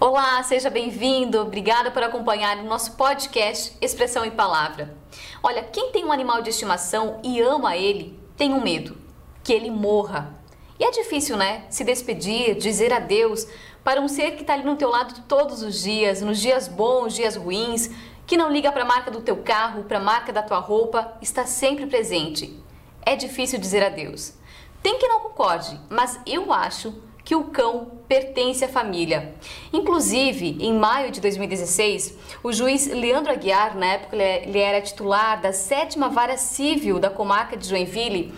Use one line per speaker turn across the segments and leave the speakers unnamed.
Olá, seja bem-vindo. Obrigada por acompanhar o nosso podcast Expressão em Palavra. Olha, quem tem um animal de estimação e ama ele, tem um medo, que ele morra. E é difícil, né? Se despedir, dizer adeus para um ser que está ali no teu lado todos os dias, nos dias bons, dias ruins, que não liga para a marca do teu carro, para a marca da tua roupa, está sempre presente. É difícil dizer adeus. Tem que não concorde, mas eu acho que o cão pertence à família. Inclusive, em maio de 2016, o juiz Leandro Aguiar, na época ele era titular da sétima vara civil da comarca de Joinville,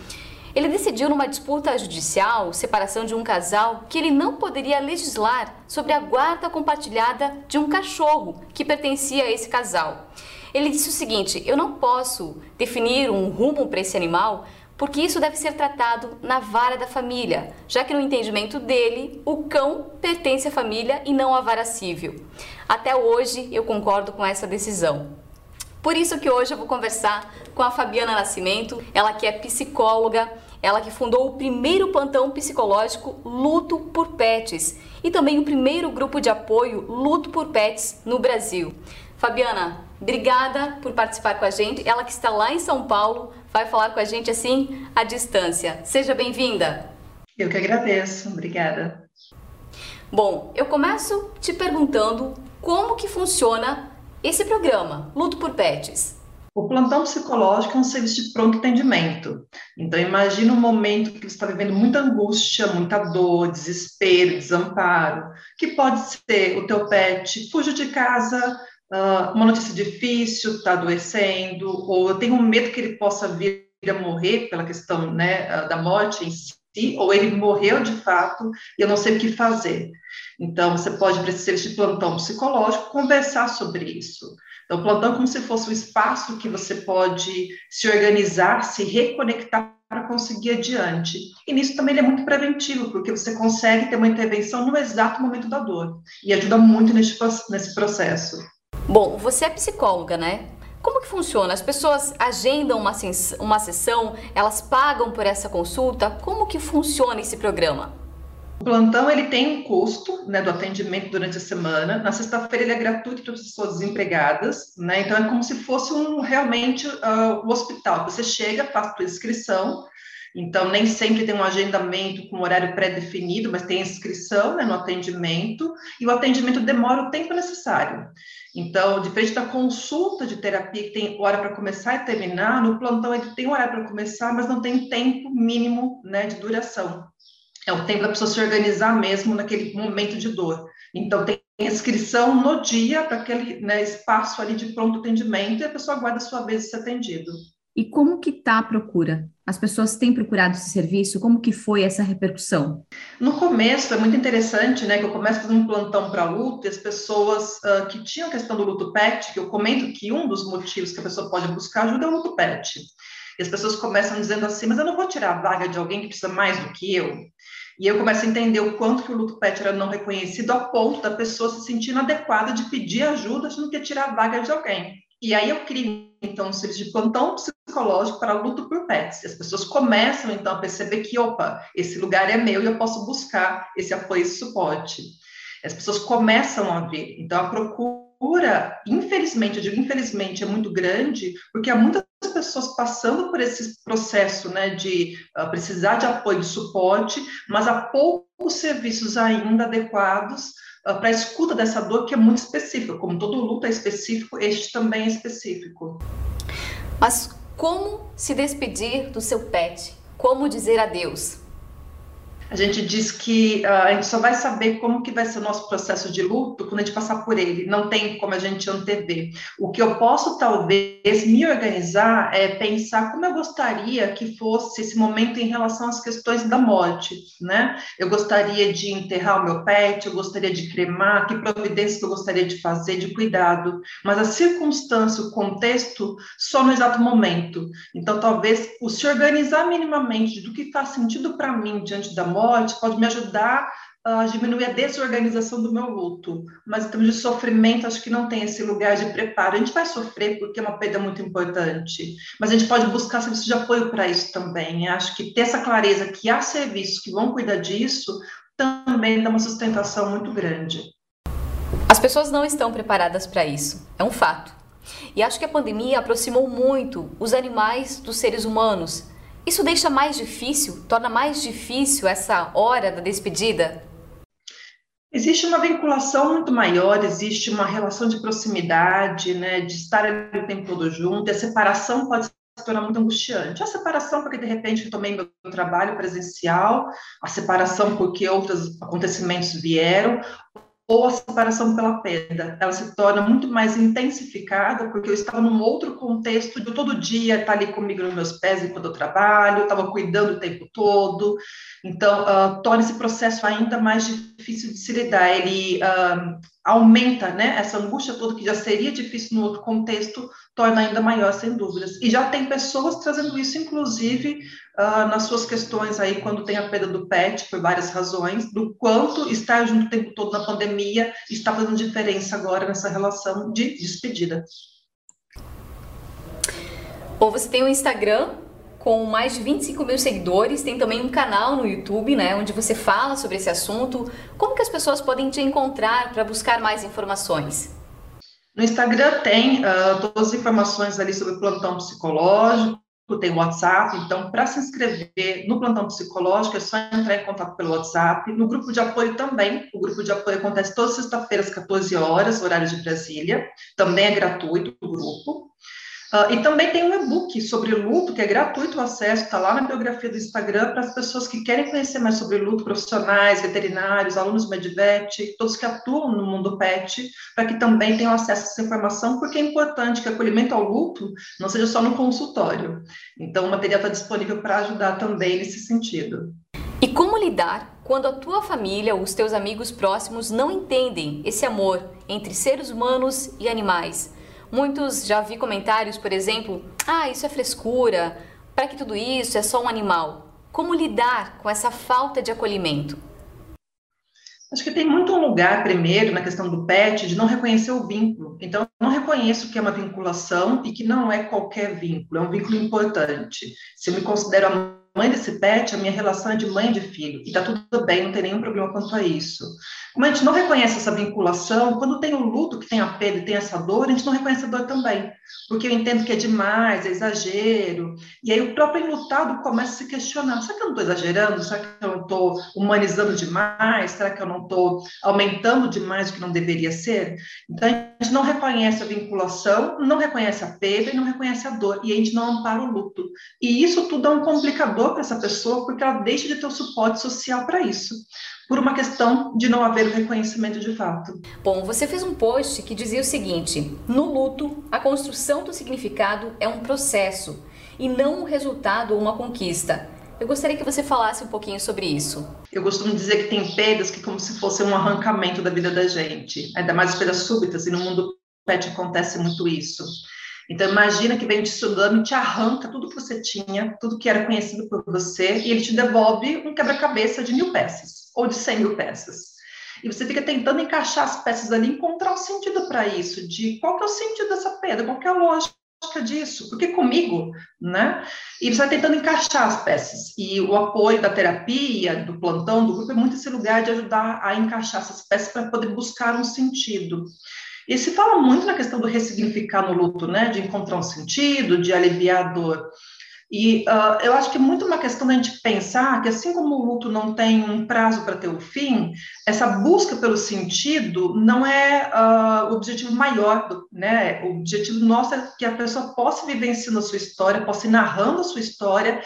ele decidiu numa disputa judicial, separação de um casal, que ele não poderia legislar sobre a guarda compartilhada de um cachorro que pertencia a esse casal. Ele disse o seguinte: eu não posso definir um rumo para esse animal porque isso deve ser tratado na vara da família, já que no entendimento dele, o cão pertence à família e não à vara civil. Até hoje eu concordo com essa decisão. Por isso que hoje eu vou conversar com a Fabiana Nascimento, ela que é psicóloga, ela que fundou o primeiro plantão psicológico Luto por Pets e também o primeiro grupo de apoio Luto por Pets no Brasil. Fabiana, obrigada por participar com a gente. Ela que está lá em São Paulo vai falar com a gente assim à distância. Seja bem-vinda.
Eu que agradeço. Obrigada.
Bom, eu começo te perguntando como que funciona esse programa Luto por Pets.
O plantão psicológico é um serviço de pronto atendimento. Então, imagine um momento que você está vivendo muita angústia, muita dor, desespero, desamparo, que pode ser o teu pet fugiu de casa, uh, uma notícia difícil, está adoecendo, ou eu tenho medo que ele possa vir a morrer pela questão né, ah, da morte em si, ou ele morreu de fato e eu não sei o que fazer. Então, você pode, serviço de plantão psicológico, conversar sobre isso. Então, o plantão é como se fosse um espaço que você pode se organizar, se reconectar para conseguir adiante. E nisso também ele é muito preventivo, porque você consegue ter uma intervenção no exato momento da dor, e ajuda muito nesse, nesse processo.
Bom, você é psicóloga, né? Como que funciona? As pessoas agendam uma, uma sessão, elas pagam por essa consulta? Como que funciona esse programa?
O plantão ele tem um custo né, do atendimento durante a semana. Na sexta-feira ele é gratuito para as pessoas desempregadas, né? Então é como se fosse um realmente uh, o hospital. Você chega, faz sua inscrição, então, nem sempre tem um agendamento com horário pré-definido, mas tem inscrição né, no atendimento, e o atendimento demora o tempo necessário. Então, diferente da consulta de terapia, que tem hora para começar e terminar, no plantão ele tem hora para começar, mas não tem tempo mínimo né, de duração. É o tempo da pessoa se organizar mesmo naquele momento de dor. Então, tem inscrição no dia para aquele né, espaço ali de pronto atendimento e a pessoa aguarda a sua vez de ser atendido.
E como que está a procura? As pessoas têm procurado esse serviço? Como que foi essa repercussão?
No começo, é muito interessante, né, que eu começo fazendo um plantão para luto e as pessoas uh, que tinham questão do luto pet, que eu comento que um dos motivos que a pessoa pode buscar ajuda é o luto pet. E as pessoas começam dizendo assim, mas eu não vou tirar a vaga de alguém que precisa mais do que eu. E eu começo a entender o quanto que o luto pet era não reconhecido a ponto da pessoa se sentir inadequada de pedir ajuda, achando que ia tirar a vaga de alguém. E aí eu crio, então, um serviço de plantão psicológico para luto por pets. As pessoas começam, então, a perceber que, opa, esse lugar é meu e eu posso buscar esse apoio, esse suporte. As pessoas começam a ver. Então, a procura, infelizmente, eu digo infelizmente, é muito grande, porque há muitas pessoas passando por esse processo, né, de uh, precisar de apoio, de suporte, mas há poucos serviços ainda adequados para a escuta dessa dor que é muito específica. Como todo luto é específico, este também é específico.
Mas como se despedir do seu pet? Como dizer adeus?
A gente diz que uh, a gente só vai saber como que vai ser o nosso processo de luto quando a gente passar por ele. Não tem como a gente antever. O que eu posso talvez me organizar é pensar como eu gostaria que fosse esse momento em relação às questões da morte, né? Eu gostaria de enterrar o meu pet, eu gostaria de cremar, que providências eu gostaria de fazer, de cuidado. Mas a circunstância, o contexto, só no exato momento. Então, talvez o se organizar minimamente do que faz sentido para mim diante da morte morte pode me ajudar a diminuir a desorganização do meu luto. Mas em termos de sofrimento, acho que não tem esse lugar de preparo. A gente vai sofrer porque é uma perda muito importante, mas a gente pode buscar serviços de apoio para isso também. Acho que ter essa clareza que há serviços que vão cuidar disso também dá uma sustentação muito grande.
pessoas não estão preparadas para isso, é um fato. E acho que a pandemia aproximou muito os animais dos seres humanos. Isso deixa mais difícil, torna mais difícil essa hora da despedida?
Existe uma vinculação muito maior, existe uma relação de proximidade, né, de estar o tempo todo junto, a separação pode se tornar muito angustiante. A separação porque, de repente, eu tomei meu trabalho presencial, a separação porque outros acontecimentos vieram, ou a separação pela perda, ela se torna muito mais intensificada, porque eu estava num outro contexto de todo dia estar ali comigo nos meus pés enquanto eu trabalho, eu estava cuidando o tempo todo, então uh, torna esse processo ainda mais difícil de se lidar, ele uh, aumenta, né, essa angústia toda que já seria difícil no outro contexto, torna ainda maior, sem dúvidas. E já tem pessoas trazendo isso, inclusive, uh, nas suas questões aí, quando tem a perda do pet, por várias razões, do quanto estar junto o tempo todo na pandemia está fazendo diferença agora nessa relação de despedida.
Bom, você tem um Instagram com mais de 25 mil seguidores, tem também um canal no YouTube, né, onde você fala sobre esse assunto. Como que as pessoas podem te encontrar para buscar mais informações?
No Instagram tem uh, todas as informações ali sobre plantão psicológico, tem WhatsApp, então para se inscrever no plantão psicológico é só entrar em contato pelo WhatsApp. No grupo de apoio também, o grupo de apoio acontece todas as sexta-feiras, 14 horas, horário de Brasília, também é gratuito o grupo. Uh, e também tem um e-book sobre luto, que é gratuito o acesso, está lá na biografia do Instagram, para as pessoas que querem conhecer mais sobre luto, profissionais, veterinários, alunos Medvet, todos que atuam no mundo pet, para que também tenham acesso a essa informação, porque é importante que acolhimento ao luto não seja só no consultório. Então, o material está disponível para ajudar também nesse sentido.
E como lidar quando a tua família ou os teus amigos próximos não entendem esse amor entre seres humanos e animais? Muitos já vi comentários, por exemplo, ah, isso é frescura, para que tudo isso é só um animal. Como lidar com essa falta de acolhimento?
Acho que tem muito um lugar, primeiro, na questão do pet, de não reconhecer o vínculo. Então, não reconheço que é uma vinculação e que não é qualquer vínculo, é um vínculo importante. Se eu me considero mãe desse pet, a minha relação é de mãe e de filho, e tá tudo bem, não tem nenhum problema quanto a isso. Como a gente não reconhece essa vinculação, quando tem o luto, que tem a perda e tem essa dor, a gente não reconhece a dor também, porque eu entendo que é demais, é exagero, e aí o próprio enlutado começa a se questionar, será que eu não estou exagerando? Será que eu não estou humanizando demais? Será que eu não estou aumentando demais o que não deveria ser? Então, a gente não reconhece a vinculação, não reconhece a perda e não reconhece a dor, e a gente não ampara o luto. E isso tudo é um complicador para essa pessoa, porque ela deixa de ter o suporte social para isso por uma questão de não haver o reconhecimento de fato.
Bom, você fez um post que dizia o seguinte: no luto, a construção do significado é um processo e não um resultado ou uma conquista. Eu gostaria que você falasse um pouquinho sobre isso.
Eu costumo dizer que tem perdas que como se fosse um arrancamento da vida da gente, ainda mais perdas súbitas, e no mundo pet acontece muito isso. Então, imagina que vem um tsunami, te arranca tudo que você tinha, tudo que era conhecido por você, e ele te devolve um quebra-cabeça de mil peças, ou de cem mil peças. E você fica tentando encaixar as peças ali, encontrar um sentido para isso, de qual que é o sentido dessa perda, qual que é a lógica disso, porque comigo, né? E você vai tentando encaixar as peças. E o apoio da terapia, do plantão, do grupo, é muito esse lugar de ajudar a encaixar essas peças para poder buscar um sentido. E se fala muito na questão do ressignificar no luto, né? De encontrar um sentido, de aliviar a dor. E uh, eu acho que é muito uma questão da gente pensar que, assim como o luto não tem um prazo para ter o fim, essa busca pelo sentido não é uh, o objetivo maior, do, né? O objetivo nosso é que a pessoa possa vivenciando a sua história, possa ir narrando a sua história,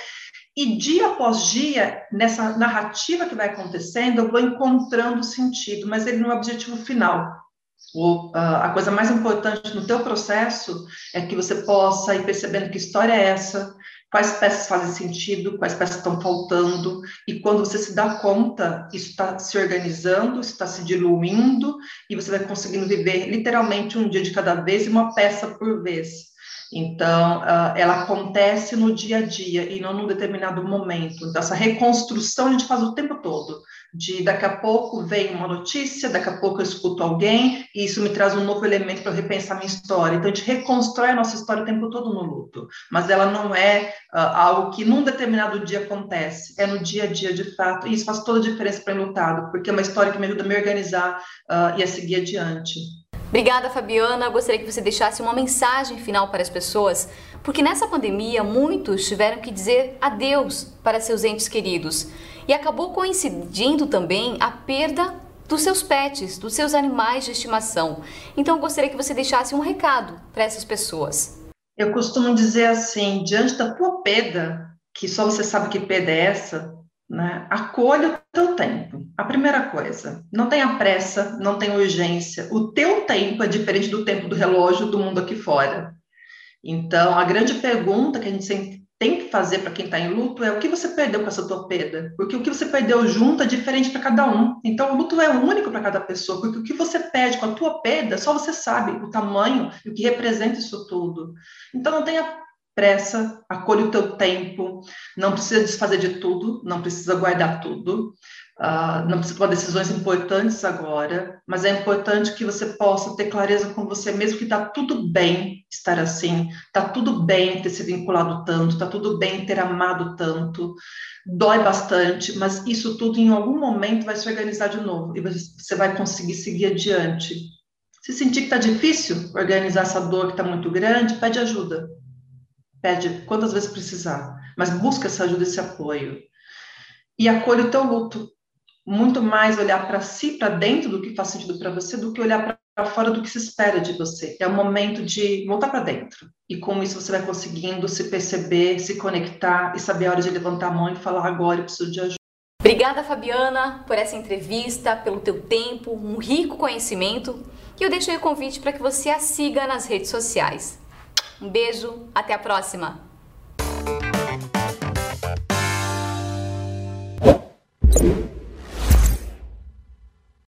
e dia após dia, nessa narrativa que vai acontecendo, eu vou encontrando sentido, mas ele não é o objetivo final. O, a coisa mais importante no teu processo é que você possa ir percebendo que história é essa, quais peças fazem sentido, quais peças estão faltando, e quando você se dá conta, isso está se organizando, isso está se diluindo, e você vai conseguindo viver literalmente um dia de cada vez e uma peça por vez. Então, uh, ela acontece no dia a dia e não num determinado momento. Então, essa reconstrução a gente faz o tempo todo. De daqui a pouco vem uma notícia, daqui a pouco eu escuto alguém, e isso me traz um novo elemento para repensar minha história. Então, a gente reconstrói a nossa história o tempo todo no luto. Mas ela não é uh, algo que num determinado dia acontece, é no dia a dia de fato. E isso faz toda a diferença para o lutado, porque é uma história que me ajuda a me organizar uh, e a seguir adiante.
Obrigada, Fabiana. Gostaria que você deixasse uma mensagem final para as pessoas, porque nessa pandemia muitos tiveram que dizer adeus para seus entes queridos e acabou coincidindo também a perda dos seus pets, dos seus animais de estimação. Então, gostaria que você deixasse um recado para essas pessoas.
Eu costumo dizer assim: diante da tua perda, que só você sabe que perda é essa, né? Acolha o teu tempo. A primeira coisa, não tenha pressa, não tenha urgência. O teu tempo é diferente do tempo do relógio do mundo aqui fora. Então, a grande pergunta que a gente tem que fazer para quem está em luto é o que você perdeu com essa tua perda? Porque o que você perdeu junto é diferente para cada um. Então, o luto é único para cada pessoa, porque o que você perde com a tua perda, só você sabe o tamanho e o que representa isso tudo. Então, não tenha pressa, acolhe o teu tempo, não precisa desfazer de tudo, não precisa guardar tudo, uh, não precisa tomar decisões importantes agora, mas é importante que você possa ter clareza com você mesmo que está tudo bem estar assim, está tudo bem ter se vinculado tanto, está tudo bem ter amado tanto, dói bastante, mas isso tudo em algum momento vai se organizar de novo e você vai conseguir seguir adiante. Se sentir que está difícil organizar essa dor que está muito grande, pede ajuda Pede quantas vezes precisar, mas busca essa ajuda, esse apoio. E acolhe o teu luto. Muito mais olhar para si, para dentro do que faz sentido para você, do que olhar para fora do que se espera de você. É o momento de voltar para dentro. E com isso você vai conseguindo se perceber, se conectar e saber a hora de levantar a mão e falar agora eu preciso de ajuda.
Obrigada, Fabiana, por essa entrevista, pelo teu tempo, um rico conhecimento. E eu deixo aí o convite para que você a siga nas redes sociais. Um beijo, até a próxima!